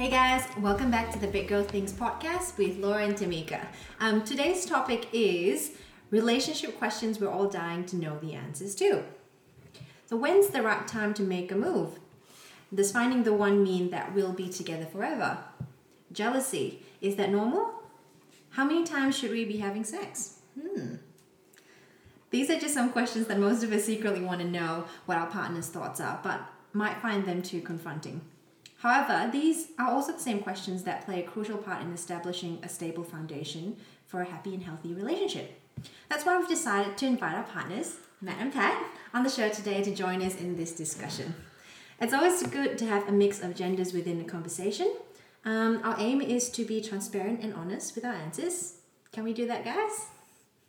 Hey guys, welcome back to the Big Girl Things podcast with Laura and Tamika. Um, today's topic is relationship questions we're all dying to know the answers to. So, when's the right time to make a move? Does finding the one mean that we'll be together forever? Jealousy, is that normal? How many times should we be having sex? Hmm. These are just some questions that most of us secretly want to know what our partner's thoughts are, but might find them too confronting. However, these are also the same questions that play a crucial part in establishing a stable foundation for a happy and healthy relationship. That's why we've decided to invite our partners, Matt and Pat, on the show today to join us in this discussion. It's always good to have a mix of genders within the conversation. Um, our aim is to be transparent and honest with our answers. Can we do that, guys?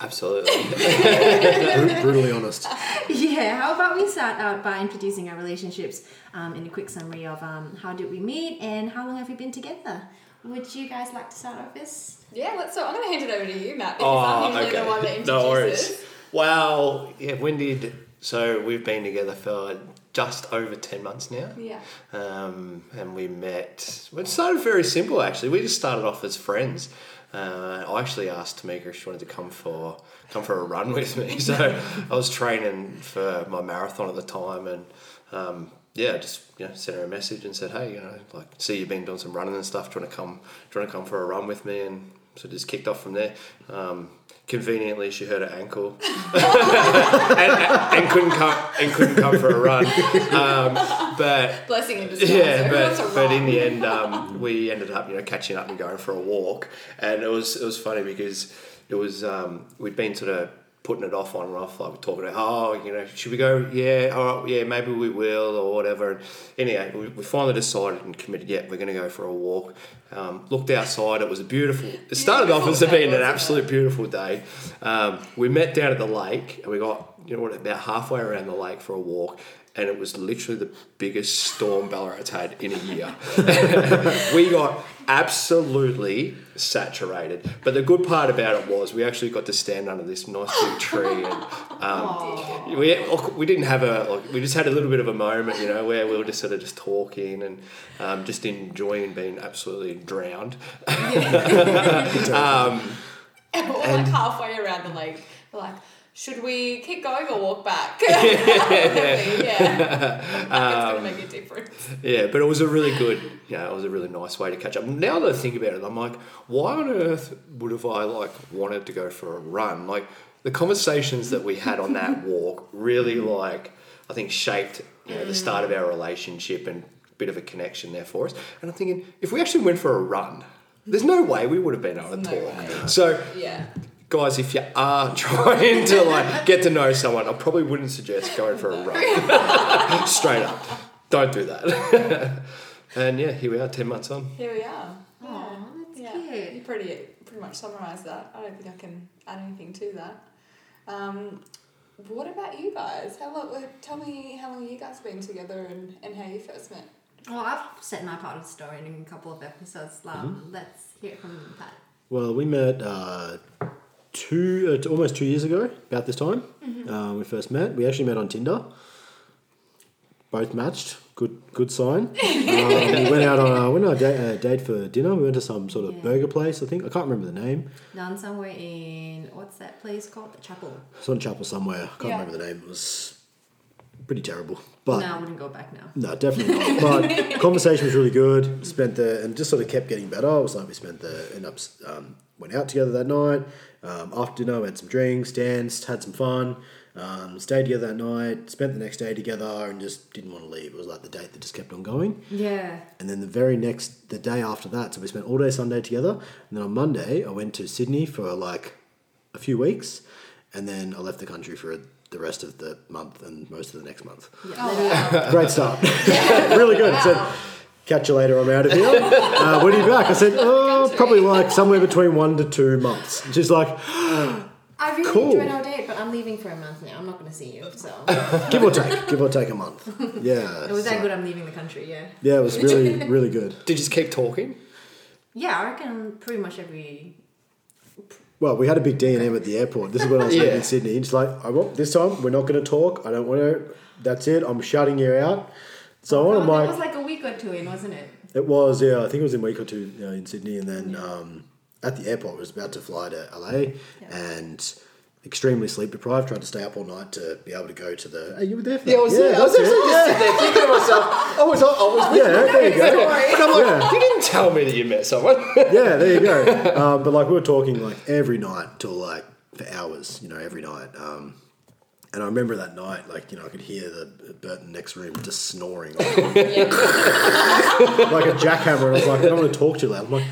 Absolutely. brutally honest. yeah, how about we start out by introducing our relationships um, in a quick summary of um, how did we meet and how long have we been together? Would you guys like to start off this? Yeah, let's. So I'm going to hand it over to you, Matt, because I'm usually the one that introduces. No worries. Wow. Yeah, when did. So we've been together for just over 10 months now. Yeah. Um, and we met. It started very simple actually. We just started off as friends. Uh, I actually asked Tamika if she wanted to come for come for a run with me. So I was training for my marathon at the time, and um, yeah, just you know, sent her a message and said, hey, you know, like see you've been doing some running and stuff. Do you want to come? Do you want to come for a run with me? And so just kicked off from there. Um, conveniently, she hurt her ankle and, and, couldn't come and couldn't come for a run. Um, but blessing in disguise. Yeah, but but in the end, um, we ended up you know catching up and going for a walk, and it was it was funny because it was um, we'd been sort of putting it off on and off, like we're talking about, oh, you know, should we go? Yeah, all right, yeah, maybe we will, or whatever. And anyway, we, we finally decided and committed, yeah, we're going to go for a walk. Um, looked outside, it was a beautiful, it started off as being an absolute beautiful day. Um, we met down at the lake, and we got, you know what, about halfway around the lake for a walk, and it was literally the biggest storm Ballarat's had in a year. we got absolutely saturated. But the good part about it was we actually got to stand under this nice big tree, and um, we we didn't have a like, we just had a little bit of a moment, you know, where we were just sort of just talking and um, just enjoying being absolutely drowned. um, and we're like halfway around the lake, we're like should we keep going or walk back? yeah, um, gonna make a difference. Yeah, but it was a really good, yeah, it was a really nice way to catch up. Now that I think about it, I'm like, why on earth would have I like wanted to go for a run? Like the conversations that we had on that walk really like I think shaped you know the start of our relationship and a bit of a connection there for us. And I'm thinking if we actually went for a run. There's no way we would have been able to no talk. Way. So yeah guys, if you are trying to like get to know someone, I probably wouldn't suggest going for a run. Straight up, don't do that. and yeah, here we are, ten months on. Here we are. Oh, that's yeah. cute. You pretty pretty much summarised that. I don't think I can add anything to that. Um, what about you guys? How long? Tell me how long you guys have been together and, and how you first met. Well, I've said my part of the story in a couple of episodes. Um, mm-hmm. Let's hear it from Pat. Well, we met uh, two, uh, almost two years ago, about this time. Mm-hmm. Um, we first met. We actually met on Tinder. Both matched. Good, good sign. um, we went out on a, went on a date, uh, date, for dinner. We went to some sort of yeah. burger place. I think I can't remember the name. Down somewhere in what's that place called? The Chapel. It's on Chapel somewhere. I can't yeah. remember the name. It was pretty terrible. But no, I wouldn't go back now. No, definitely not. But conversation was really good. Spent the and just sort of kept getting better. It was like we spent the end up um, went out together that night. Um, after dinner, we had some drinks, danced, had some fun, um, stayed together that night, spent the next day together, and just didn't want to leave. It was like the date that just kept on going. Yeah. And then the very next, the day after that, so we spent all day Sunday together. And then on Monday, I went to Sydney for like a few weeks, and then I left the country for the rest of the month and most of the next month. Yeah. Oh, Great start. really good. Wow. So, catch you later, I'm out of here. Uh, when are you back? I said, oh, probably like somewhere between one to two months. She's like, I really cool. enjoyed our date, but I'm leaving for a month now. I'm not going to see you, so. give or take, give or take a month. Yeah. It was that good I'm leaving the country, yeah. Yeah, it was really, really good. Did you just keep talking? Yeah, I reckon pretty much every. Well, we had a big D and M at the airport. This is when I was yeah. in Sydney. It's like, I want this time. We're not going to talk. I don't want to. That's it. I'm shutting you out. So oh, I'm like, it was like a week or two in, wasn't it? It was, yeah. I think it was in a week or two you know, in Sydney, and then um, at the airport, I was about to fly to LA, and extremely sleep deprived. Tried to stay up all night to be able to go to the. Hey, you were there for Yeah, I was, yeah, I was that's actually it, just sitting there thinking to myself, I was, I was with Yeah, there you go. And I'm like, Yeah. you didn't tell me that you met someone. yeah, there you go. Um, but like we were talking like every night till like for hours, you know, every night. Um, and I remember that night, like you know, I could hear the Burton next room just snoring like, like a jackhammer, and I was like, I don't want to talk too loud. I'm like,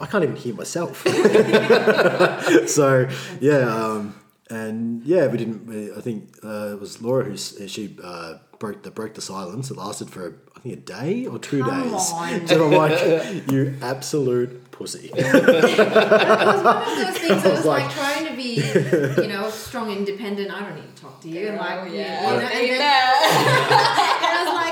I can't even hear myself. so yeah, um, and yeah, we didn't. We, I think uh, it was Laura who she uh, broke the broke the silence. It lasted for I think a day or two Come days. on. So I'm like, you absolute pussy. It was one of those things that was was like, like- trying to be, you know, strong, independent. I don't need to talk to you. And like, yeah, you know, and, then, there. and I was like,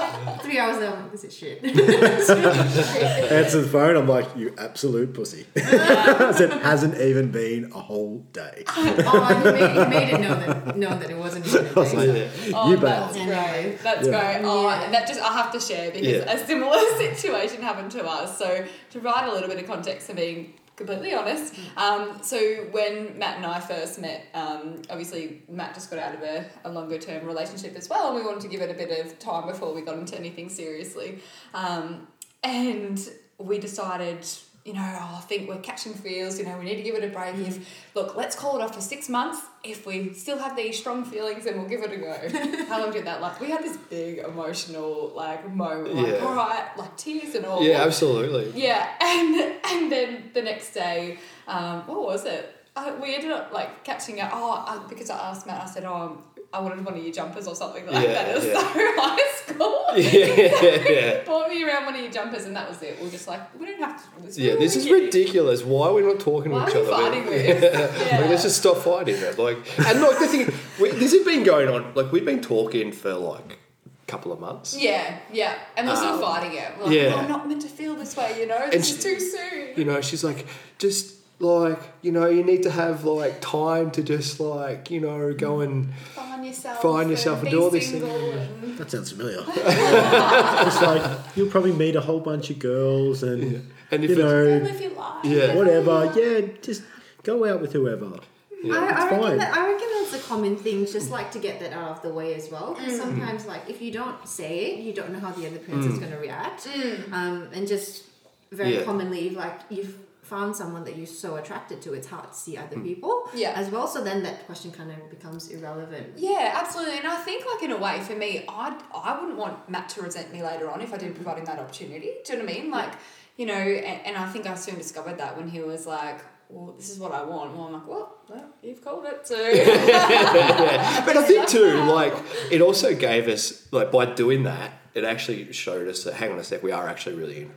three hours later, I'm like, oh, this is shit. Answer the phone. I'm like, you absolute pussy. I said, hasn't even been a whole day. oh, and he made, made it known that, known that it wasn't even a I was day. like, Oh, you that's bet. great. That's Yeah. great. Oh, Yeah. and that just I have to share because Yeah. a similar situation happened to us. So to provide a little bit of context and being completely honest, um, so when Matt and I first met, um, obviously Matt just got out of a, a longer term relationship as well, and we wanted to give it a bit of time before we got into anything seriously, um, and we decided. You know, oh, I think we're catching feels. You know, we need to give it a break. If look, let's call it off for six months. If we still have these strong feelings, then we'll give it a go. How long did that last? We had this big emotional like moment, like Yeah. all right, like tears and all. yeah, absolutely. Yeah, and and then the next day, um, what was it? Uh, we ended up like catching up. Oh, uh, because I asked Matt, I said, "Oh, I wanted one of your jumpers or something like Yeah, that." It was yeah. so high school. Yeah, yeah. Bought me around one of your jumpers, and that was it. We are just like, we don't have to. This Yeah, this is ridiculous. Why are we not talking Why to each are we other? fighting Like, this? Yeah. let's just stop fighting it. Like, and look, the thing, we, this has been going on. Like, we've been talking for like a couple of months. Yeah, yeah, and we're still Um, fighting it. We're like, yeah. "Oh, I'm not meant to feel this way, you know. This she- is too soon. You know, she's like, just like, you know, you need to have like time to just like, you know, go mm. and Find yourself. Find yourself and be do all these single things. and- That sounds familiar. it's like, you'll probably meet a whole bunch of girls and, and if you know, live your life. Yeah. whatever. Yeah, just go out with whoever. I, I, reckon that, I reckon that's a common thing, just mm. like to get that out of the way as well. Because mm. sometimes, like, if you don't say it, you don't know how the other person's going to react. Um, and just very Yeah. commonly, like, you've found someone that you're so attracted to, it's hard to see other hmm. people Yeah. as well. So then that question kind of becomes irrelevant. Yeah, absolutely. And I think, like, in a way, for me, I'd, I wouldn't want Matt to resent me later on if I didn't provide him that opportunity. Do you know what I mean? Like, you know, and, and I think I soon discovered that when he was like, well, this is what I want. Well, I'm like, well, well you've called it too. yeah. But I think too, like, it also gave us, like, by doing that, it actually showed us that, hang on a sec, we are actually really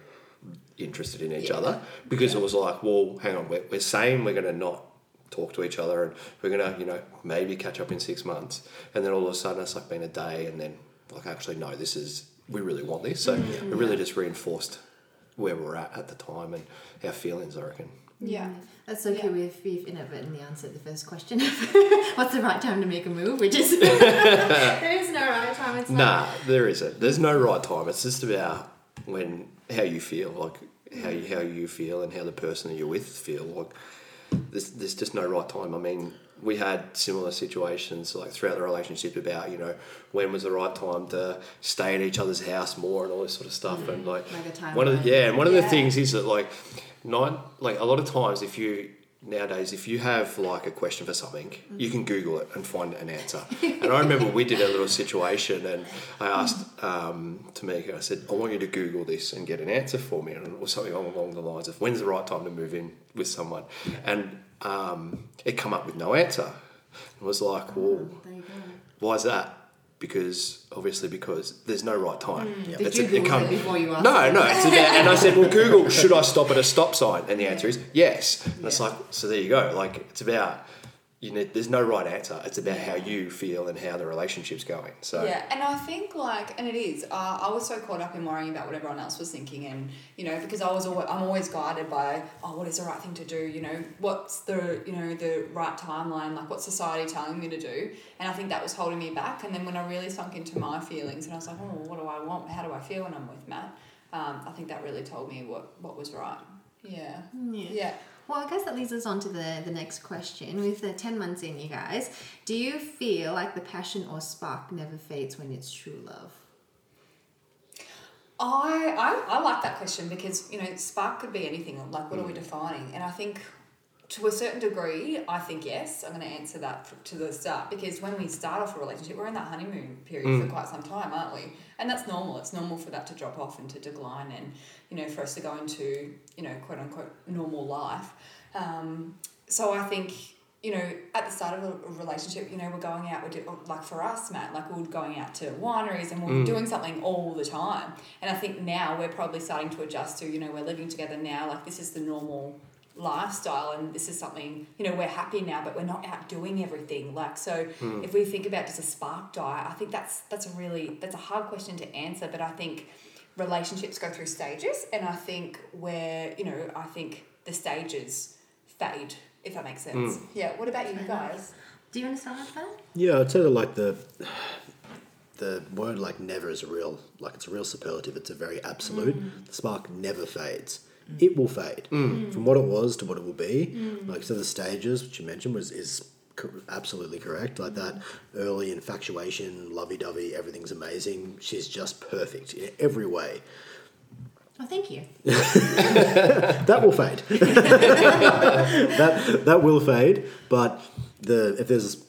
interested in each Yeah. other. Because it was like, well, hang on, we're, we're saying we're going to not talk to each other and we're going to, you know, maybe catch up in six months. And then all of a sudden it's like been a day and then, like, actually, no, this is, we really want this. So mm. it really just reinforced where we're at at the time and our feelings, I reckon. yeah. That's so Yeah. cool. We've, we've inadvertently answered the first question. What's the right time to make a move? Which is there is no right time. It's like, Nah, there isn't. There's no right time. It's just about when how you feel, like how you, how you feel and how the person that you're with feel. Like there's there's just no right time. I mean, we had similar situations like throughout the relationship about you know when was the right time to stay at each other's house more and all this sort of stuff. And like Like one of the, yeah, and one of the things is that like nine like a lot of times if you nowadays if you have like a question for something you can google it and find an answer. And i remember we did a little situation and i asked um, tamika i said i want you to google this and get an answer for me and it was something along the lines of when's the right time to move in with someone? And um, it come up with no answer. It was like well There why is that because obviously because there's no right time Did It's you a- it Google come- it before you asked? no, no. It's about, and I said, well, Google, should I stop at a stop sign? And the answer is yes. And it's like, so there you go. Like, it's about, you need, there's no right answer. It's about how you feel and how the relationship's going. So, Yeah, and I think like, and it is. Uh, I was so caught up in worrying about what everyone else was thinking, and you know, because I was always, I'm always guided by, oh, what is the right thing to do? You know, what's the you know the right timeline? Like, what's society telling me to do? And I think that was holding me back. And then when I really sunk into my feelings, and I was like, oh, what do I want? How do I feel when I'm with Matt? um, I think that really told me what, what was right. Yeah. Yeah. Yeah. Well, I guess that leads us on to the, the next question. With the 10 months in, you guys, do you feel like the passion or spark never fades when it's true love? I, I, I like that question because, you know, spark could be anything. Like, what are we mm. defining? And I think to a certain degree, I think yes. I'm going to answer that to the start because when we start off a relationship, we're in that honeymoon period for quite some time, aren't we? And that's normal. It's normal for that to drop off and to decline and, you know, for us to go into, you know, quote unquote normal life. Um, so I think, you know, at the start of a relationship, you know, we're going out, we're do, like for us, Matt, like we're going out to wineries and we're doing something all the time. And I think now we're probably starting to adjust to, you know, we're living together now, like this is the normal lifestyle and this is something you know we're happy now but we're not out doing everything like so hmm. if we think about just a spark die i think that's that's a really that's a hard question to answer but i think relationships go through stages and i think where you know i think the stages fade if that makes sense hmm. yeah what about you guys Do you want to start with that? Yeah, I'd say that like the the word like never is a real like it's a real superlative. It's a very absolute. Hmm. The spark never fades. It will fade mm. from what it was to what it will be. Mm. Like so, the stages which you mentioned was is cor- absolutely correct. Like that early infatuation, lovey dovey, everything's amazing. She's just perfect in every way. Oh, thank you. that will fade. that that will fade. But the if there's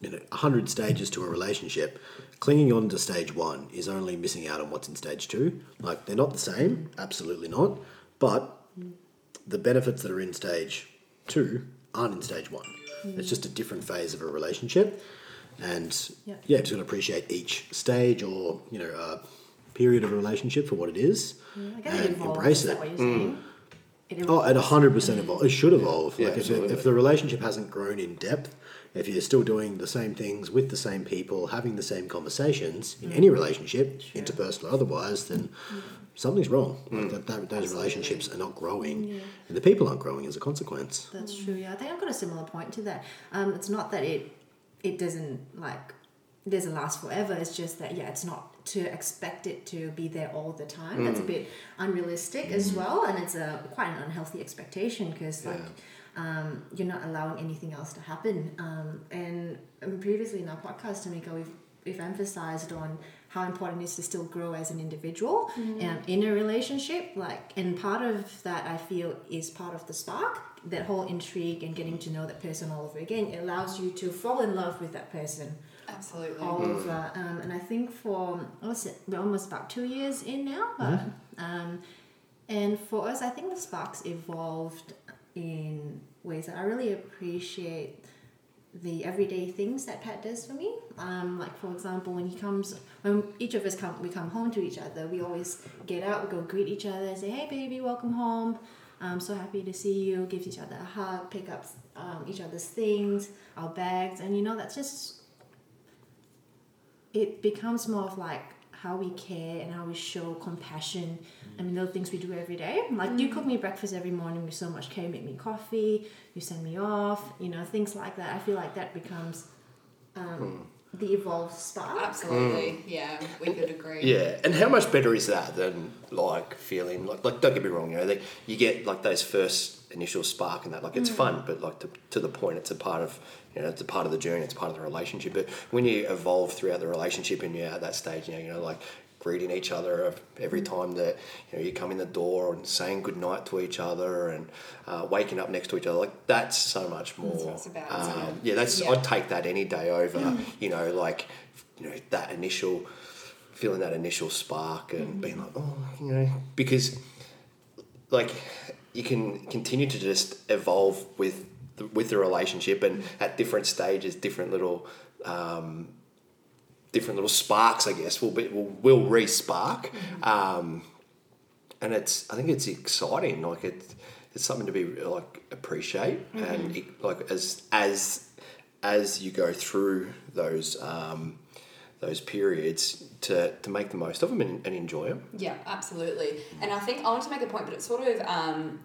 you know hundred stages to a relationship, clinging on to stage one is only missing out on what's in stage two. Like they're not the same, absolutely not. But the benefits that are in stage two aren't in stage one. It's just a different phase of a relationship, and Yeah. yeah, just gonna appreciate each stage or you know uh, period of a relationship for what it is, I guess it and evolves. embrace is it. that what you're saying? It Oh, at hundred percent evolve. It should evolve. Yeah, like if, it, if the relationship hasn't grown in depth, if you're still doing the same things with the same people, having the same conversations in any mm. relationship, interpersonal or otherwise, then mm. something's wrong. Like mm. that, that, those relationships are not growing, and the people aren't growing as a consequence. That's true. Yeah, I think I've got a similar point to that. Um, it's not that it it doesn't like doesn't last forever. It's just that yeah, it's not to expect it to be there all the time. That's a bit unrealistic as well, and it's a quite an unhealthy expectation because like. Um, you're not allowing anything else to happen. Um, and, and previously in our podcast, Tamika, we've we've emphasized on how important it is to still grow as an individual um, in a relationship. Like, and part of that I feel is part of the spark. That whole intrigue and getting to know that person all over again. It allows you to fall in love with that person absolutely all over. Um, and I think for what's it? We're almost about two years in now, but um, and for us, I think the sparks evolved in ways that I really appreciate the everyday things that Pat does for me. Um, like for example, when he comes, when each of us come, we come home to each other. We always get out, we go greet each other, say, "Hey, baby, welcome home. I'm so happy to see you." Give each other a hug, pick up um, each other's things, our bags, and you know that's just it becomes more of like how we care and how we show compassion. I mean, those things we do every day. Like you cook me breakfast every morning with so much care, make me coffee, you send me off, you know, things like that. I feel like that becomes um, hmm. the evolved spark. absolutely hmm. yeah we could agree Yeah, and how much better is that than like feeling like like don't get me wrong, you know, they, you get like those first initial spark and that like it's hmm. fun, but like to, to the point, it's a part of you know it's a part of the journey, it's part of the relationship. But when you evolve throughout the relationship and you're at that stage, you know, you know like greeting each other every time that you know you come in the door and saying goodnight to each other and uh, waking up next to each other like that's so much more about, um, yeah that's Yeah. I'd take that any day over you know like you know that initial feeling that initial spark and being like oh you know because like you can continue to just evolve with the, with the relationship and at different stages different little um, different little sparks I guess will be will, will re-spark um, and it's I think it's exciting like it's it's something to be like appreciate and it, like as as as you go through those um, those periods to, to make the most of them and, and enjoy them. Yeah, absolutely. And I think I want to make a point, but it sort of um,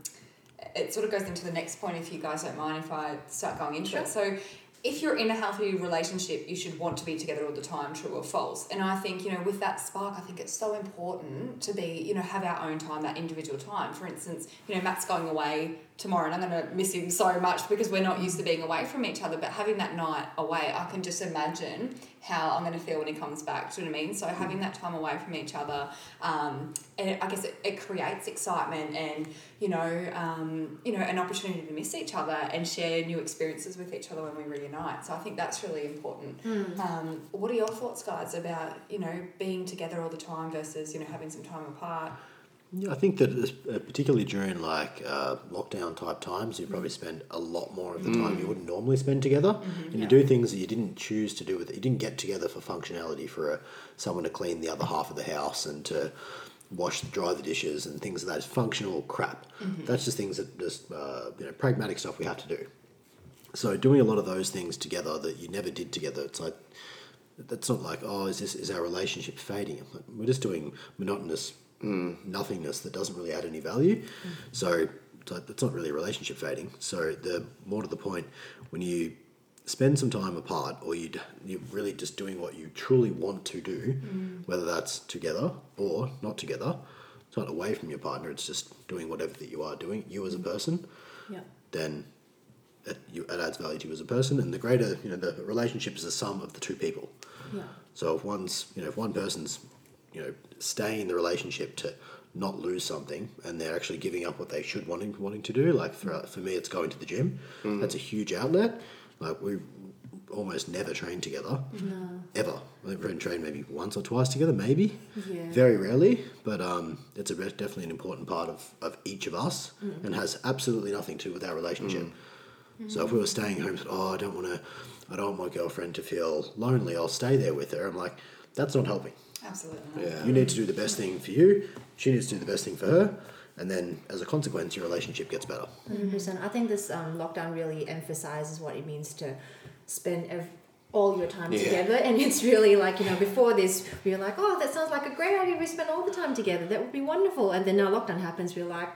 it sort of goes into the next point if you guys don't mind if I start going into it. So if you're in a healthy relationship, you should want to be together all the time, true or false. And I think, you know, with that spark, I think it's so important to be, you know, have our own time, that individual time. For instance, you know, Matt's going away tomorrow and I'm going to miss him so much because we're not used to being away from each other. But having that night away, I can just imagine how I'm going to feel when he comes back. Do you know what I mean? So having that time away from each other, um, and it, I guess it, it creates excitement and you know, um, you know, an opportunity to miss each other and share new experiences with each other when we reunite. So I think that's really important. Um, what are your thoughts, guys, about you know being together all the time versus you know having some time apart? Yeah, I think that uh, particularly during like uh, lockdown type times, you probably spend a lot more of the time you wouldn't normally spend together, and you do things that you didn't choose to do with it. You didn't get together for functionality for a, someone to clean the other half of the house and to wash, dry the dishes and things like that. It's functional crap. That's just things that just uh, you know pragmatic stuff we have to do. So doing a lot of those things together that you never did together, it's like that's not like oh is this is our relationship fading? We're just doing monotonous Mm, nothingness that doesn't really add any value. So it's like- it's not really a relationship fading. So the more to the point, when you spend some time apart or you you're really just doing what you truly want to do, mm. whether that's together or not together. It's not away from your partner. It's just doing whatever that you are doing, you as a mm. person Yeah. then it, you, it adds value to you as a person. And the greater, you know, the relationship is the sum of the two people. Yeah. So if one's, you know, if one person's, you know, staying in the relationship to not lose something, and they're actually giving up what they should wanting wanting to do, like for for me, it's going to the gym. That's a huge outlet. Like we almost never train together, No. ever. I think we're train maybe once or twice together, maybe. Yeah. Very rarely, but um, it's a, re- definitely an important part of, of each of us Mm. and has absolutely nothing to do with our relationship. So if we were staying home, said, "Oh, I don't want to, I don't want my girlfriend to feel lonely. I'll stay there with her." I'm like, that's not helping. Absolutely. Yeah. You need to do the best thing for you. She needs to do the best thing for her, and then as a consequence, your relationship gets better. 100%. I think this um, lockdown really emphasizes what it means to spend ev- all your time Yeah. together. And it's really like, you know, before this, we were like, oh, that sounds like a great idea. We spend all the time together. That would be wonderful. And then now lockdown happens, we're like,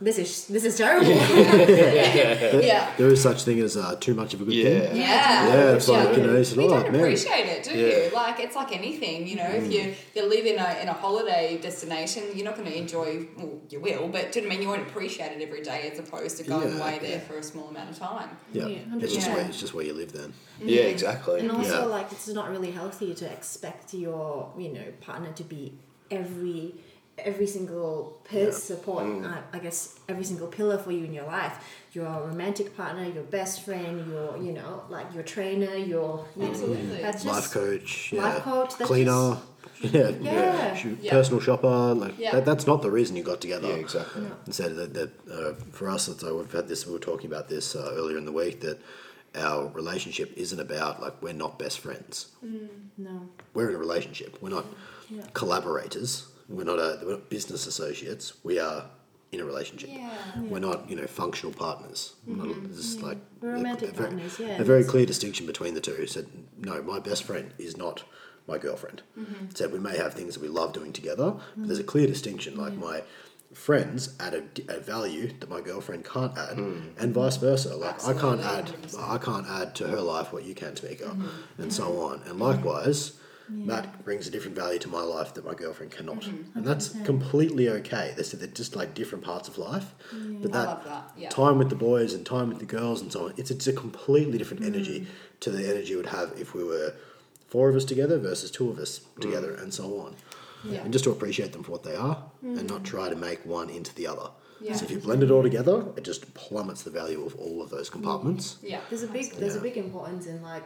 this is this is terrible. Yeah. yeah. There is such thing as uh, too much of a good Yeah. thing. Yeah. Yeah, it's like you know, it's We oh, don't man. appreciate it, do Yeah. you? Like it's like anything, you know. If you you live in a in a holiday destination, you're not going to enjoy. Well, you will, but do you know I mean? You won't appreciate it every day as opposed to going Yeah. away there for a small amount of time. Yeah, Yeah, it's just 100%. where it's just where you live then. Yeah, exactly. And also, Yeah. like, it's not really healthy to expect your, you know, partner to be every every single pillar support. Uh, I guess every single pillar for you in your life. Your romantic partner, your best friend, your, you know, like your trainer, your you know, Absolutely. that's life coach, yeah. life coach, that's cleaner, yeah, Yeah. Yeah. personal shopper. Like Yeah. that, that's not the reason you got together. Yeah, exactly. Instead, that, that uh, for us, it's, uh, we've had this. We were talking about this uh, earlier in the week that our relationship isn't about like we're not best friends. no. We're in a relationship. We're not Yeah. collaborators. We're not a, we're not business associates. We are in a relationship. Yeah. We're not, you know, functional partners. We're not- Mm-hmm. it's like We're a- romantic a very, partners, yeah, A very that's- clear distinction between the two. Said no, my best friend is not my girlfriend. Mm-hmm. Said we may have things that we love doing together, but there's a clear distinction. Like my friends add a, a value that my girlfriend can't add, and vice versa. Like I can't add, Absolutely, I can't add to her life what you can, Tamika, Mm-hmm. and so on. And likewise. Matt brings a different value to my life that my girlfriend cannot, Mm-hmm. and that's completely okay. They're, they're just like different parts of life, but I that love that. Yeah. time with the boys and time with the girls and so on. It's it's a completely different Mm. energy to the energy we'd have if we were four of us together versus two of us together and so on. Yeah. And just to appreciate them for what they are and not try to make one into the other. Yeah. So if you blend it all together, it just plummets the value of all of those compartments. Yeah. There's a big there's a big importance in like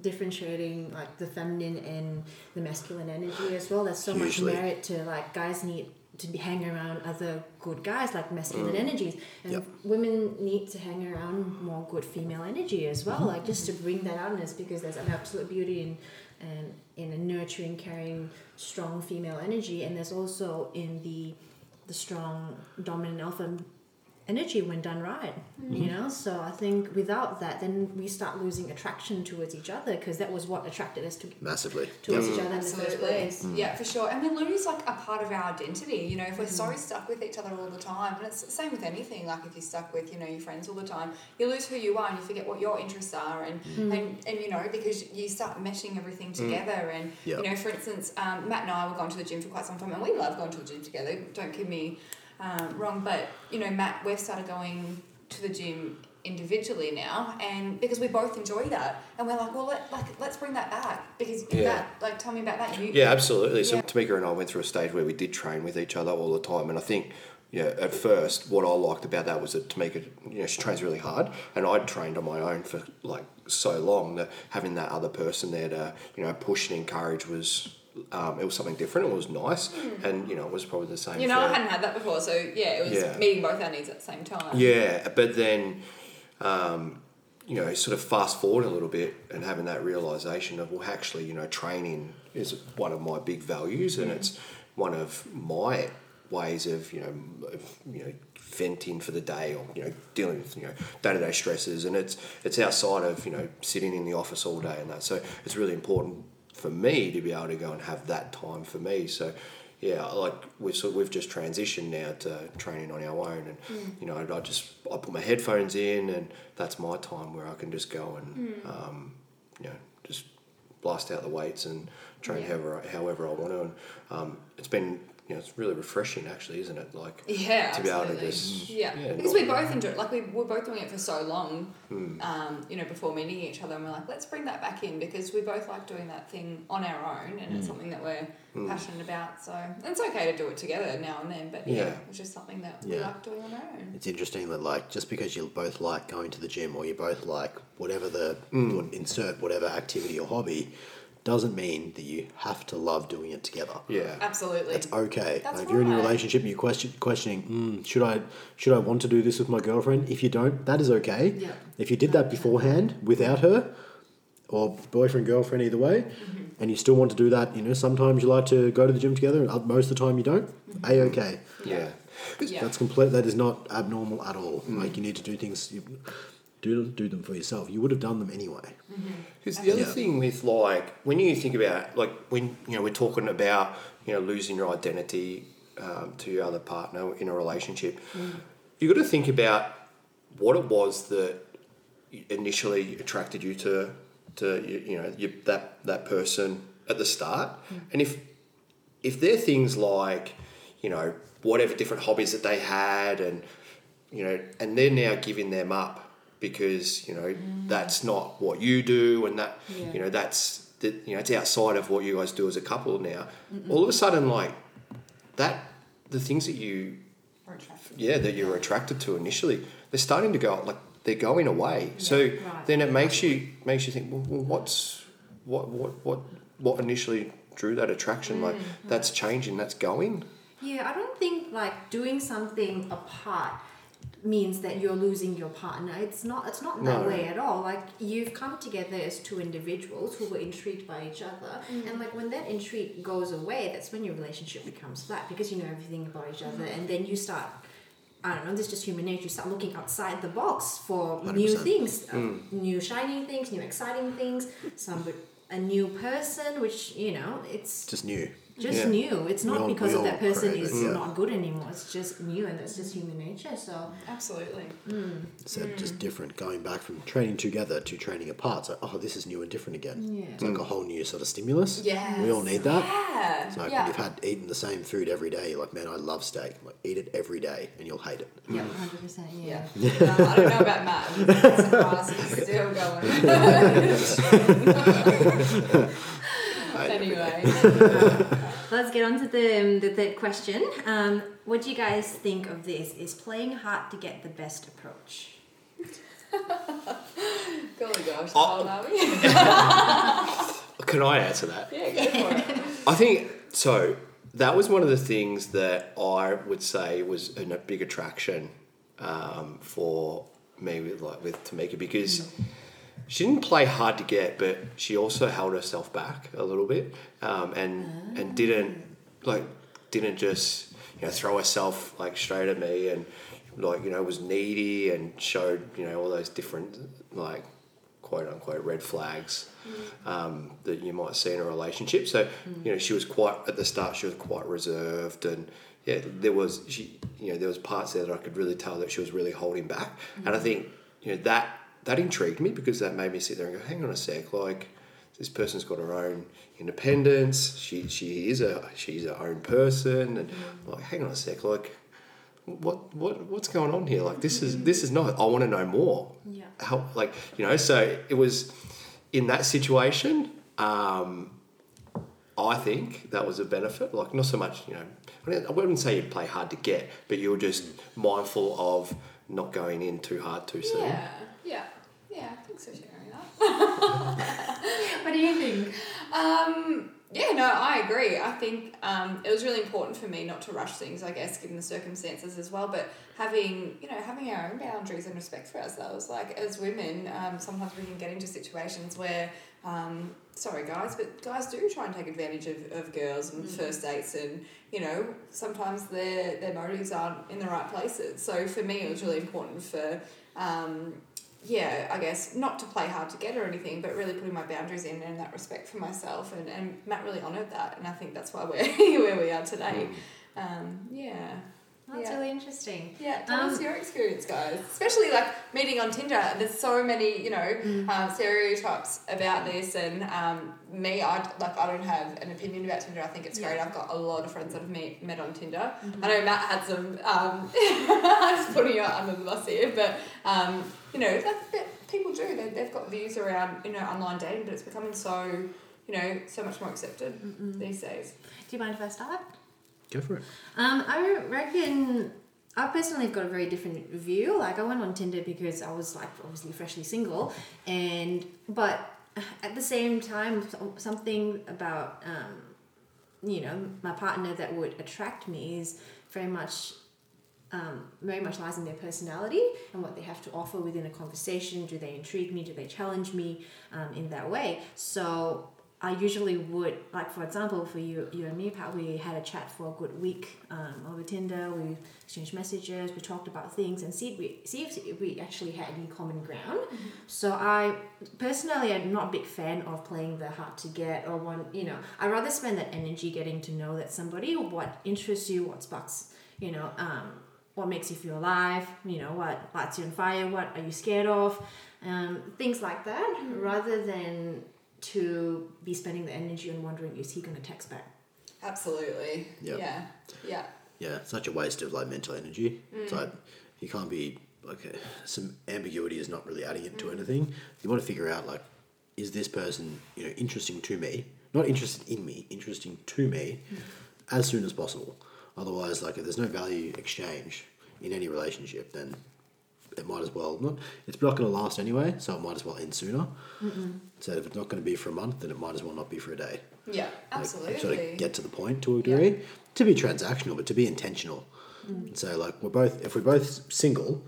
differentiating like the feminine and the masculine energy as well. There's so Hugely. much merit to like guys need to be hang around other good guys like masculine mm. energies and Yep. women need to hang around more good female energy as well like just to bring that outness because there's an absolute beauty in and in a nurturing caring strong female energy and there's also in the the strong dominant alpha energy when done right. You know, so I think without that, then we start losing attraction towards each other because that was what attracted us to Massively. towards each other in the first Absolutely. place. Yeah, for sure. And we lose like a part of our identity. You know, if we're Mm-hmm. so stuck with each other all the time, and it's the same with anything. Like if you're stuck with, you know, your friends all the time, you lose who you are and you forget what your interests are, and Mm. and, and you know because you start meshing everything together. And Yep. you know, for instance, um, Matt and I were going to the gym for quite some time, and we love going to the gym together. Don't get me um, wrong, but you know, Matt, we've started going to the gym individually now and because we both enjoy that and we're like well let, like let's bring that back because Yeah. that like tell me about that you Yeah, absolutely. So Yeah. Tamika and I went through a stage where we did train with each other all the time, and I think, yeah, at first, what I liked about that was that Tamika, you know, she trains really hard, and I'd trained on my own for like so long that having that other person there to, you know, push and encourage was. Um, it was something different. It was nice, and you know, it was probably the same. You know, I hadn't had that before, so yeah, it was Yeah. meeting both our needs at the same time. Yeah, but then, um, you know, sort of fast forward a little bit and having that realization of, well, actually, you know, training is one of my big values and it's one of my ways of, you know, of, you know, venting for the day or, you know, dealing with, you know, day-to-day stresses. And it's, it's outside of, you know, sitting in the office all day and that. So it's really important for me to be able to go and have that time for me. So, yeah, like we've sort we've just transitioned now to training on our own, and you know, I just I put my headphones in, and that's my time where I can just go and um, you know just blast out the weights and train Yeah. however I- however I want to, and um, it's been you know it's really refreshing actually, isn't it? Like Yeah, to be able to just yeah, yeah, because we both enjoy it. like we were both doing it for so long, Hmm. um, you know, before meeting each other, and we're like, let's bring that back in because we both like doing that thing on our own, and Hmm. it's something that we're passionate about. So it's okay to do it together now and then, but yeah, Yeah. it's just something that we Yeah. like doing on our own. It's interesting that like just because you both like going to the gym or you both like whatever the Mm. insert whatever activity or hobby doesn't mean that you have to love doing it together. yeah Absolutely. It's okay. That's Like, if you're in a relationship and you're question, questioning, mm, should I should I want to do this with my girlfriend? If you don't, that is okay. Yeah. If you did that beforehand without her, or boyfriend girlfriend either way, Mm-hmm. and you still want to do that, you know, sometimes you like to go to the gym together, and most of the time you don't. A okay. yeah. yeah. That's complete. That is not abnormal at all. Mm. Like you need to do things. You, do do them for yourself. You would have done them anyway. Mm-hmm. Because the other Yeah. thing with like when you think about like when you know we're talking about you know losing your identity um, to your other partner in a relationship, mm. you got to think about what it was that initially attracted you to to you, you know you, that that person at the start, mm. and if if they're things like you know whatever different hobbies that they had and you know and they're now giving them up because you know mm. that's not what you do and that Yeah. you know that's that you know it's outside of what you guys do as a couple now. All of a sudden like that the things that you yeah that you were attracted to initially they're starting to go like they're going away. So right. then it makes you makes you think well, well what's what what what what initially drew that attraction? Like mm, that's changing that's going. Yeah, I don't think like doing something apart means that you're losing your partner. It's not it's not that No. way at all. Like you've come together as two individuals who were intrigued by each other mm. and like when that intrigue goes away, that's when your relationship becomes flat because you know everything about each other mm. and then you start I don't know, this is just human nature. You start looking outside the box for new 100%. things, uh, mm. new shiny things, new exciting things, some a new person, which, you know, it's Just new. Just Yeah. new. It's not all- because of that person is yeah. not good anymore. It's just new, and that's just human nature. So Absolutely. Mm. So just mm. different. Going back from training together to training apart. It's like, oh, this is new and different again. Yeah. It's like a mm. whole new sort of stimulus. Yeah, We all need that. Yeah. It's like yeah. you've had eaten the same food every day. You're like, man, I love steak. I'm like, eat it every day, and you'll hate it. yeah, hundred percent. Yeah. Yeah. No, I don't know about Matt. Surprise, he's still going. anyway. Let's get on to the um, the third question. Um, what do you guys think of this? Is playing hard to get the best approach? Golly gosh, Oh. how old are we? can i answer that yeah, go for it. I think so. That was one of the things that I would say was a big attraction um, for me with like with Tamika because she didn't play hard to get, but she also held herself back a little bit um, and and didn't like didn't just you know throw herself like straight at me and like you know was needy and showed you know all those different like quote unquote red flags um, that you might see in a relationship. So you know she was quite at the start she was quite reserved and yeah there was she you know there was parts there that I could really tell that she was really holding back. And I think you know that that intrigued me because that made me sit there and go hang on a sec like this person's got her own independence. She she is a she's her own person. And like hang on a sec like what what what's going on here? Like this is this is not i want to know more. Yeah. how like you know so it was in that situation um i think that was a benefit. Like not so much you know I wouldn't say you play hard to get but you're just mindful of not going in too hard too soon. Yeah, yeah, yeah. Thanks for sharing that. What do you think? Um, yeah, no, I agree. I think um, it was really important for me not to rush things, I guess, given the circumstances as well. But having, you know, having our own boundaries and respect for ourselves. Like as women, um, sometimes we can get into situations where, um, sorry guys, but guys do try and take advantage of, of girls and first dates, and you know, sometimes their their motives aren't in the right places. So for me, it was really important for. Um, yeah, I guess not to play hard to get or anything, but really putting my boundaries in and that respect for myself. And, and Matt really honoured that, and I think that's why we're where we are today. Um, yeah. That's Yeah. really interesting. Yeah, tell us Um, your experience, guys. Especially like meeting on Tinder. There's so many, you know, Mm. um, stereotypes about this, and um, me, I like I don't have an opinion about Tinder. I think it's great. I've got a lot of friends that have met, met on Tinder. Mm-hmm. I know Matt had some. Um, I'm just putting you under the bus here, but um, you know, people do. They, they've got views around you know online dating, but it's becoming so you know so much more accepted these days. Do you mind if I start? Go for it. Um, I reckon I personally have got a very different view. Like I went on Tinder because I was like obviously freshly single, and but at the same time, something about um, you know my partner that would attract me is very much um, very much lies in their personality and what they have to offer within a conversation. Do they intrigue me? Do they challenge me um, in that way? So I usually would, like for example, for you, you and me, Pat, we had a chat for a good week um, over Tinder. We exchanged messages. We talked about things and see if we see if we actually had any common ground. So I personally, I'm not a big fan of playing the hard to get or one. You know, I rather spend that energy getting to know that somebody, what interests you, what sparks, you know, um, what makes you feel alive. You know, what lights you on fire. What are you scared of? Um, things like that, rather than to be spending the energy on wondering is he going to text back. Absolutely. Yep. Yeah. Yeah. Yeah, such a waste of like mental energy. It's like you can't be like uh, some ambiguity is not really adding it to anything. You want to figure out like, is this person you know interesting to me? Not interested in me, interesting to me, as soon as possible. Otherwise, like if there's no value exchange in any relationship, then it might as well not. It's not going to last anyway, so it might as well end sooner. So if it's not going to be for a month, then it might as well not be for a day. Yeah. Like, Absolutely. sort of get to the point to a degree. To be transactional, but to be intentional. And so like we're both if we're both single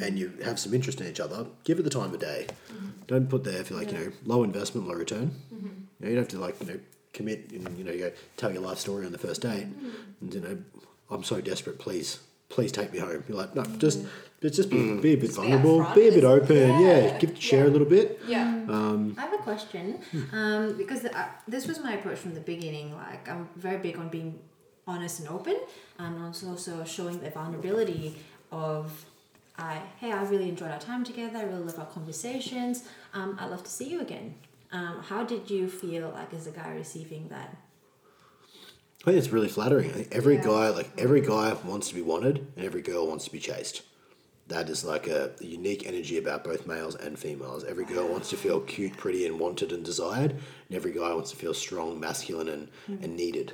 and you have some interest in each other, give it the time of day. Mm-hmm. Don't put there for like, you know, low investment, low return. Mm-hmm. You, know, you don't have to like, you know, commit and you know, you go tell your life story on the first date mm-hmm. and you know, I'm so desperate, please, please take me home. You're like, no, just but just be, be a bit Just be vulnerable, be a bit open, yeah, Yeah, give share a little bit. yeah. Um, I have a question um, because the, uh, this was my approach from the beginning. Like I'm very big on being honest and open, and also also showing the vulnerability of, I hey I really enjoyed our time together. I really love our conversations. Um, I'd love to see you again. Um, how did you feel like as a guy receiving that? I think it's really flattering. I think every Yeah. guy, like every guy, wants to be wanted, and every girl wants to be chased. That is like a, a unique energy about both males and females. Every girl wants to feel cute, pretty, and wanted and desired, and every guy wants to feel strong, masculine, and, hmm. and needed.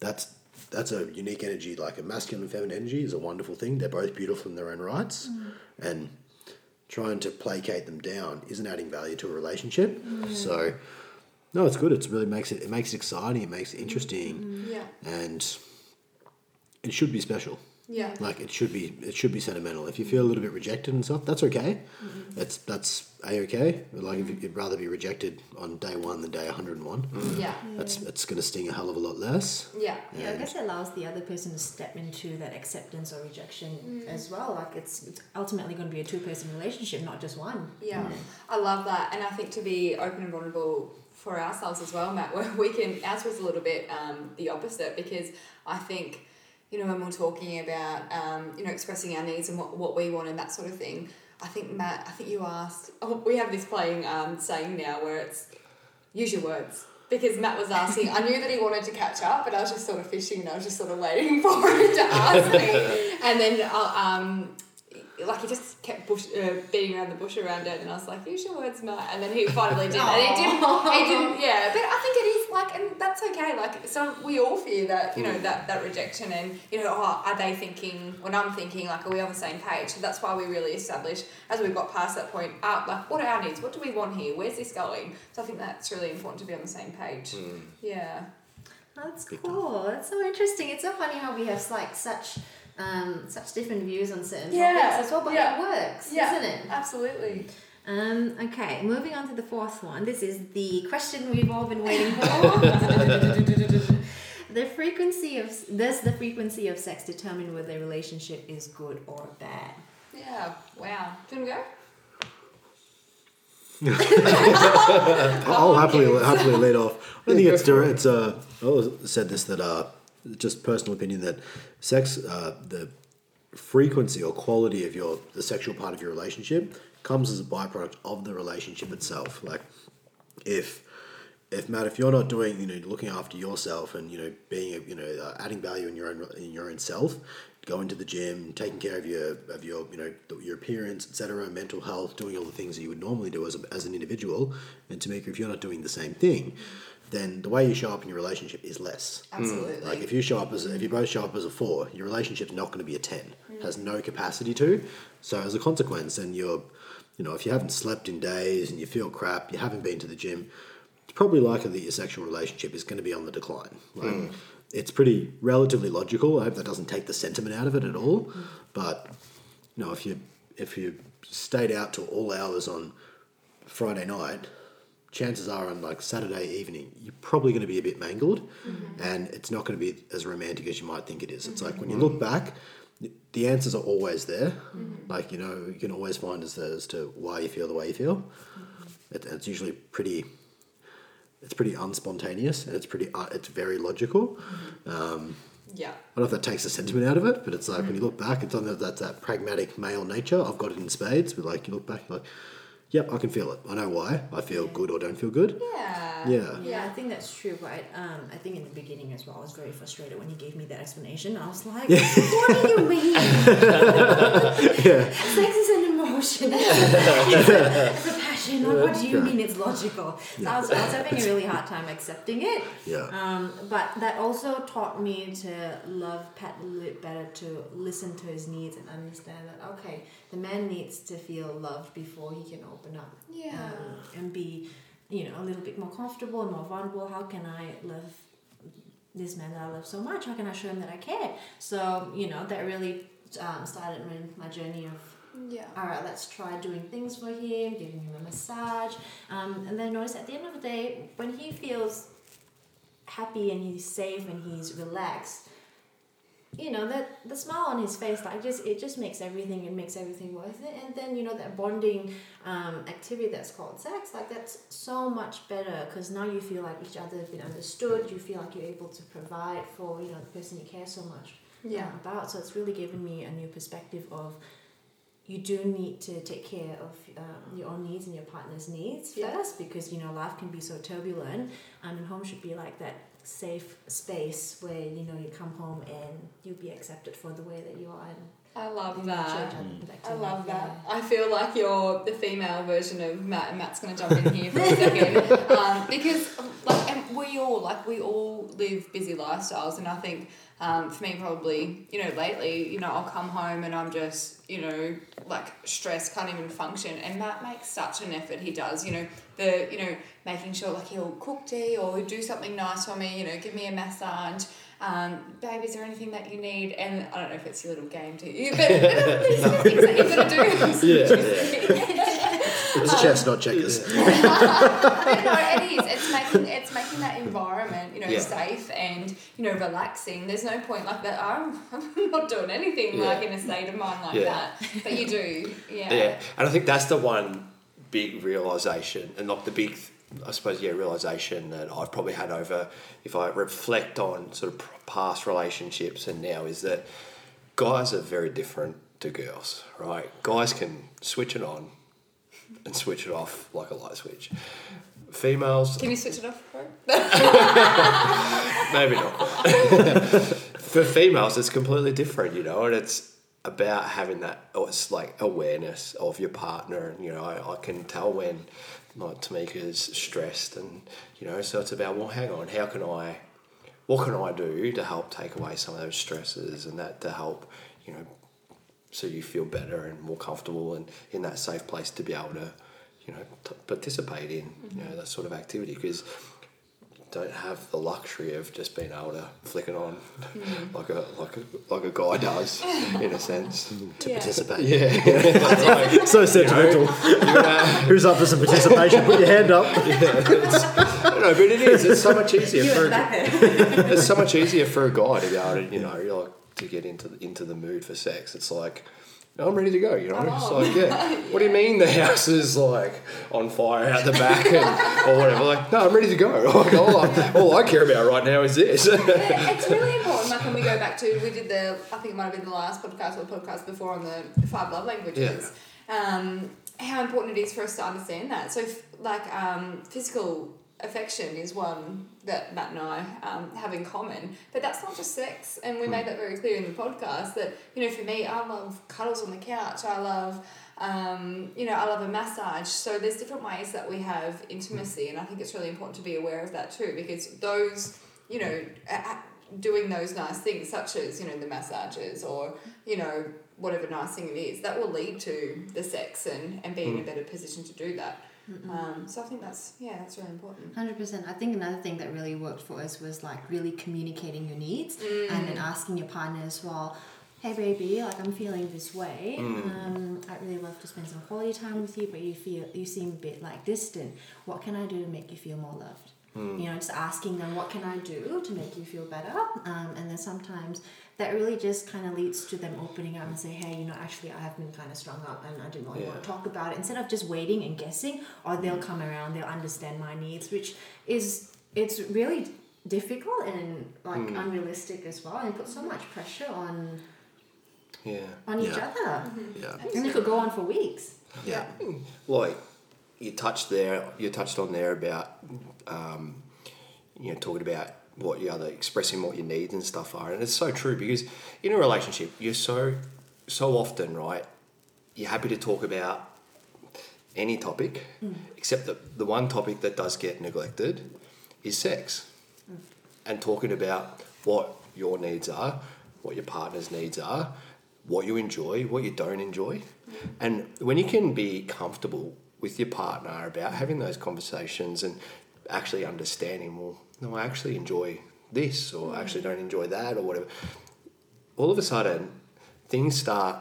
That's that's a unique energy. Like a masculine and feminine energy is a wonderful thing. They're both beautiful in their own rights, hmm. and trying to placate them down isn't adding value to a relationship. Hmm. So, no, it's good. It really makes it it makes it exciting. It makes it interesting Yeah. and it should be special. Yeah. Like it should be, it should be sentimental. If you feel a little bit rejected and stuff, that's okay. Mm-hmm. That's that's a okay. Like if you'd rather be rejected on day one than day one hundred and one, mm. Yeah. that's it's going to sting a hell of a lot less. Yeah. Yeah, I guess it allows the other person to step into that acceptance or rejection mm. as well. Like it's, it's ultimately going to be a two person relationship, not just one. Yeah, mm. I love that, and I think to be open and vulnerable for ourselves as well, Matt, where we can ours was a little bit um, the opposite because I think you know when we're talking about um, you know expressing our needs and what, what we want and that sort of thing. I think Matt, I think you asked. Oh, we have this playing um, saying now where it's use your words. Because Matt was asking, I knew that he wanted to catch up, but I was just sort of fishing and I was just sort of waiting for him to ask me. And then uh, um, like he just kept bush, uh, beating around the bush around it, and I was like, "Use your words, Matt." And then he finally did, and he didn't. He didn't. Yeah, but I think it is like, and that's okay. Like, so we all fear that, you know, that that rejection, and you know, oh, are they thinking? When I'm thinking, like, are we on the same page? So that's why we really established as we got past that point. Uh, like, what are our needs? What do we want here? Where's this going? So I think that's really important to be on the same page. Yeah. That's cool. That's so interesting. It's so funny how we have like such um, such different views on certain Yeah, topics as well, but yeah, it works, Yeah. isn't it? Absolutely. Um, okay, moving on to the fourth one. This is the question we've all been waiting for. the frequency of does the frequency of sex determine whether a relationship is good or bad? Yeah. Wow. Do you want to go? I'll happily happily lead off. I don't think it's direct. It's uh, I always said this that uh, just personal opinion that sex, uh, the frequency or quality of your the sexual part of your relationship comes as a byproduct of the relationship itself. Like if if Matt, if you're not doing, you know, looking after yourself and you know being, a, you know, uh, adding value in your own in your own self, going to the gym, taking care of your of your you know your appearance, etc., mental health, doing all the things that you would normally do as a, as an individual, and to make if you're not doing the same thing, then the way you show up in your relationship is less. Absolutely. Like if you show up as if you both show up as a four, your relationship's not going to be a ten. Has no capacity to. So as a consequence, then you're, you know, if you haven't slept in days and you feel crap, you haven't been to the gym, it's probably likely that your sexual relationship is going to be on the decline. Like, hmm. It's pretty relatively logical. I hope that doesn't take the sentiment out of it at all. But you know, if you if you stayed out till all hours on Friday night, chances are on like Saturday evening, you're probably going to be a bit mangled, mm-hmm. and it's not going to be as romantic as you might think it is. It's like when you mm-hmm. look back, the answers are always there. Like you know, you can always find as, as to why you feel the way you feel. It, it's usually pretty. It's pretty unspontaneous and it's pretty. Uh, it's very logical. Um, Yeah. I don't know if that takes the sentiment out of it, but it's like when you look back, it's on that that's that pragmatic male nature. I've got it in spades. But like you look back, like, yep, I can feel it. I know why. I feel good or don't feel good. Yeah. Yeah. Yeah, I think that's true, But Um, I think in the beginning as well, I was very frustrated when he gave me that explanation. I was like, "What do you mean? Yeah. Sex is an emotion. It's a, it's a passion. Or what do you Yeah. mean it's logical?" So I was, I was having a really hard time accepting it. Yeah. Um, but that also taught me to love Pat a little bit better, to listen to his needs and understand that okay, the man needs to feel loved before he can open up Yeah. um, and be, you know, a little bit more comfortable and more vulnerable. How can I love this man that I love so much? How can I show him that I care? So you know, that really um, started my, my journey of Yeah. all right, let's try doing things for him, giving him a massage. Um, and then notice at the end of the day, when he feels happy and he's safe and he's relaxed, you know, that the smile on his face, like just it just makes everything, it makes everything worth it. And then, you know, that bonding um, activity that's called sex, like that's so much better because now you feel like each other has been understood, you feel like you're able to provide for, you know, the person you care so much Yeah. um, about. So it's really given me a new perspective of you do need to take care of um, your own needs and your partner's needs Yeah. first because you know life can be so turbulent um, and home should be like that safe space where you know you come home and you'll be accepted for the way that you are and I love that. each other, protect I love that. I feel like you're the female version of Matt, and Matt's going to jump in here for a second. Um, because, like, and we all, like, we all live busy lifestyles, and I think um, for me, probably, you know, lately, you know, I'll come home and I'm just, you know, like, stressed, can't even function. And Matt makes such an effort, he does, you know, the, you know, making sure, like, he'll cook tea or he'll do something nice for me, you know, give me a massage. um, babe, is there anything that you need? And I don't know if it's your little game to you, but there's some things that you've got to do. Yeah, It's chess, not checkers. But no, it is. It's making it's making that environment, you know, Yeah. safe and you know relaxing. There's no point like that. I'm, I'm not doing anything Yeah. like in a state of mind like Yeah. that. But you do, yeah. Yeah, and I think that's the one big realization, and not the big, I suppose, yeah, realization that I've probably had over, if I reflect on sort of past relationships and now, is that guys are very different to girls, right? Guys can switch it on and switch it off like a light switch. Females, Can you switch it off, bro? maybe not. For females, it's completely different, you know, and it's about having that, oh, it's like awareness of your partner. And, you know, I, I can tell when like Tamika's stressed, and, you know, so it's about, well, hang on, how can I, what can I do to help take away some of those stresses and that to help, you know, so you feel better and more comfortable and in that safe place to be able to, you know, t- participate in, you know, that sort of activity because don't have the luxury of just being able to flick it on mm. like a like a like a guy does in a sense. to Yeah. participate. Yeah, it's like, So sentimental. Uh, Who's up for some participation? Put your hand up. Yeah, no, but it is. It's so much easier You for at the a, it's so much easier for a guy to be able to you know like to get into the, into the mood for sex. It's like. "No, I'm ready to go, you know. It's like, yeah. What do you mean the house is like on fire out the back and, or whatever? Like, no, I'm ready to go. Like, all, I, all I care about right now is this. it's really important. Like when we go back to, we did the, I think it might have been the last podcast or the podcast before on the five love languages. Yeah. Um, how important it is for us to understand that. So, f- like, um, physical affection is one that Matt and I um, have in common, but that's not just sex. And we made that very clear in the podcast that, you know, for me, I love cuddles on the couch. I love, um, you know, I love a massage. So there's different ways that we have intimacy, and I think it's really important to be aware of that too, because those, you know, doing those nice things, such as you know the massages or you know whatever nice thing it is, that will lead to the sex and and being in a better position to do that. Um, so I think that's yeah, that's really important. Hundred percent. I think another thing that really worked for us was like really communicating your needs and then asking your partner as well. Hey baby, like I'm feeling this way. Um, I'd really love to spend some quality time with you, but you feel you seem a bit like distant. What can I do to make you feel more loved? Mm. You know, just asking them what can I do to make you feel better. Um, and then sometimes that really just kind of leads to them opening up and say, hey, you know, actually I have been kind of strung up and I didn't really want to talk about it. Instead of just waiting and guessing, or they'll mm. come around, they'll understand my needs, which is it's really difficult and like mm. unrealistic as well, and put so much pressure on yeah. on each Yeah. other, mm-hmm. Yeah. and it could go on for weeks. Yeah. like you touched there you touched on there about um, you know talking about what your other expressing what your needs and stuff are. And it's so true because in a relationship you're so so often right you're happy to talk about any topic mm. except that the one topic that does get neglected is sex. Mm. And talking about what your needs are what your partner's needs are what you enjoy what you don't enjoy. Mm. And when you can be comfortable with your partner about having those conversations and actually understanding, well, no, I actually enjoy this or I actually don't enjoy that or whatever, all of a sudden things start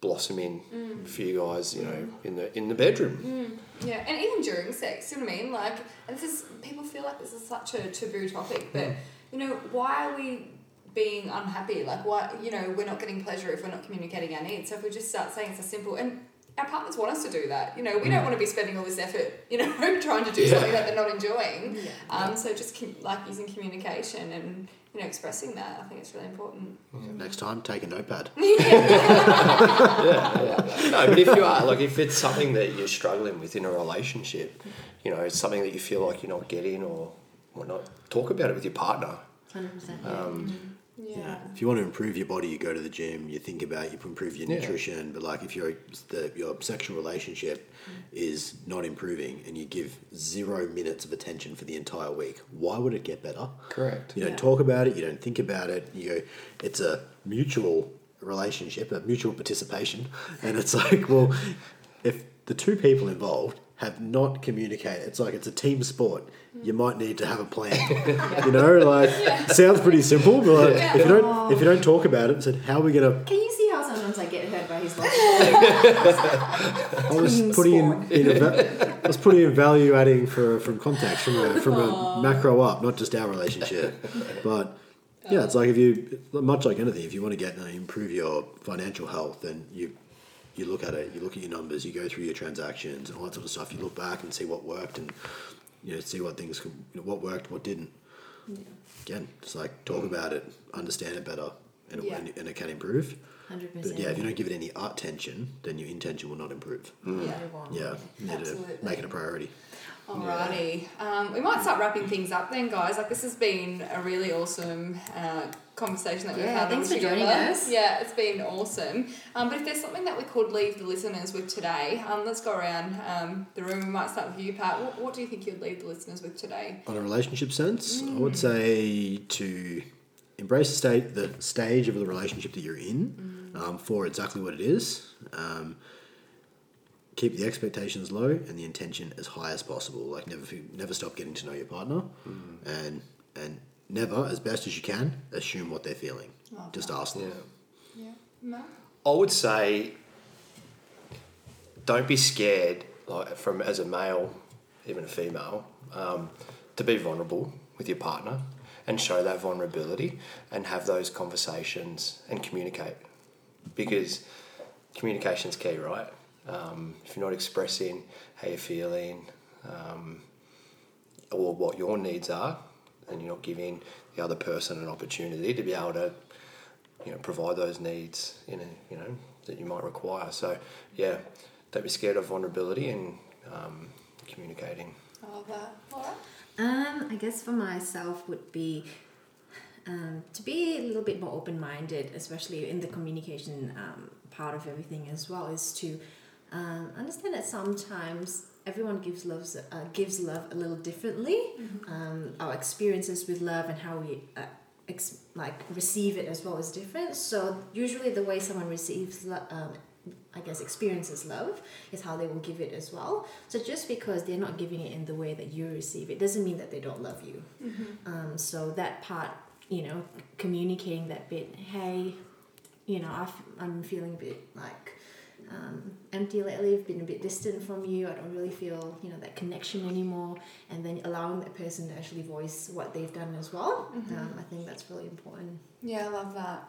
blossoming mm. for you guys, you know, in the in the bedroom. Mm, yeah, and even during sex, you know what I mean? Like, and this is people feel like this is such a taboo topic, but mm. you know, why are we being unhappy? Like, why you know we're not getting pleasure if we're not communicating our needs? So if we just start saying it's a simple and. Our partners want us to do that. You know, we don't want to be spending all this effort, you know, trying to do Yeah. something that they're not enjoying. Yeah. Um, so just com- like using communication and you know expressing that, I think it's really important. Next time, take a notepad. No, but if you are like if it's something that you're struggling with in a relationship, you know, it's something that you feel like you're not getting or whatnot, talk about it with your partner. Hundred percent. Um, Yeah. You know, if you want to improve your body, you go to the gym. You think about you improve your Yeah. nutrition. But like if your your sexual relationship mm. is not improving and you give zero minutes of attention for the entire week, why would it get better? Correct. You don't Yeah. talk about it. You don't think about it. You go. It's a mutual relationship, a mutual participation, and it's like, well, if the two people involved have not communicated. It's like it's a team sport. You might need to have a plan. you know, like sounds pretty simple, but like, if you don't if you don't talk about it, and said how are we gonna? Can you see how sometimes I get hurt by his logic? I was Team putting in, in a va- I was putting in value adding for from context from a from a macro up, not just our relationship. But yeah, it's like if you much like anything, if you want to get uh, improve your financial health, then you you look at it, you look at your numbers, you go through your transactions and all that sort of stuff. You look back and see what worked and you know see what things could- you know, what worked, what didn't. Yeah. Again, it's like talk about it, understand it better, and, Yeah. it, and it can improve. Hundred But yeah, if you don't give it any attention, then your intention will not improve. Yeah. Yeah, you need Absolutely. to make it a priority. Alrighty. Um, we might start wrapping things up then, guys. Like this has been a really awesome uh, conversation that we've Yeah, had thanks all for joining together. us. Yeah, it's been awesome. Um, but if there's something that we could leave the listeners with today, um, let's go around um, the room. We might start with you, Pat. What, what do you think you'd leave the listeners with today? On a relationship sense, I would say to embrace the state the stage of the relationship that you're in um, for exactly what it is. Um, keep the expectations low and the intention as high as possible. Like never never stop getting to know your partner, and and never as best as you can assume what they're feeling. Love Just that. ask them. Yeah. Yeah. Matt? I would say don't be scared, like from as a male, even a female, um, to be vulnerable with your partner and show that vulnerability and have those conversations and communicate because communication's key, right? Um, if you're not expressing how you're feeling um, or what your needs are, and you're not giving the other person an opportunity to be able to you know, provide those needs in a, you know, that you might require. So, yeah, don't be scared of vulnerability and um, communicating. I love that. Laura? Um, I guess for myself would be um, to be a little bit more open minded, especially in the communication um, part of everything as well, is to um, understand that sometimes everyone gives love uh, gives love a little differently. Um, our experiences with love and how we uh, ex- like receive it as well is different. So usually the way someone receives. Um, I guess experiences love is how they will give it as well. So just because they're not giving it in the way that you receive it doesn't mean that they don't love you. Um, so that part, you know, communicating that bit, hey, you know, I've, I'm feeling a bit like um, empty lately. I've been a bit distant from you. I don't really feel, you know, that connection anymore. And then allowing that person to actually voice what they've done as well. Um, I think that's really important. Yeah, I love that.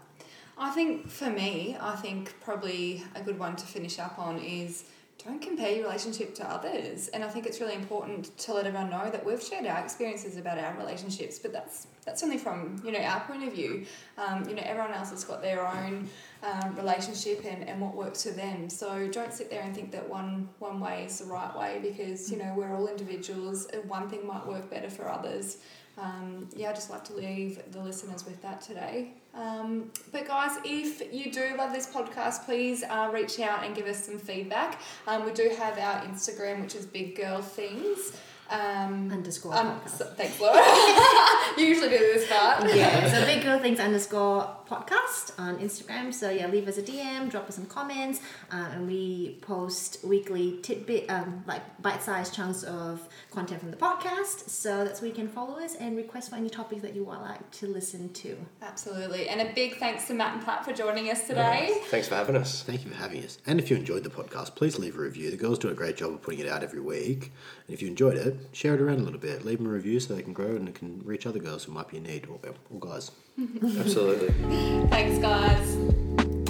I think for me, I think probably a good one to finish up on is don't compare your relationship to others. And I think it's really important to let everyone know that we've shared our experiences about our relationships, but that's that's only from you know our point of view. Um, you know, everyone else has got their own um, relationship and, and what works for them. So don't sit there and think that one one way is the right way because you know we're all individuals. and One thing might work better for others. Um, yeah, I'd just like to leave the listeners with that today. Um, but guys, if you do love this podcast, please uh, reach out and give us some feedback. Um, we do have our Instagram, which is Big Girl Things. Um, Underscore um, podcast. so- thanks, Laura. you usually do this part. yeah, so Big Girl Things underscore podcast on Instagram. So yeah, leave us a DM, drop us some comments, uh, and we post weekly tidbit, um, like bite-sized chunks of content from the podcast. So that's where you can follow us and request for any topics that you would like to listen to. Absolutely. And a big thanks to Matt and Pat for joining us today. Thanks for having us. Thank you for having us. And if you enjoyed the podcast, please leave a review. The girls do a great job of putting it out every week. And if you enjoyed it, share it around a little bit. Leave them a review so they can grow and it can reach other girls who might be in need or, or guys. Absolutely. Thanks, guys.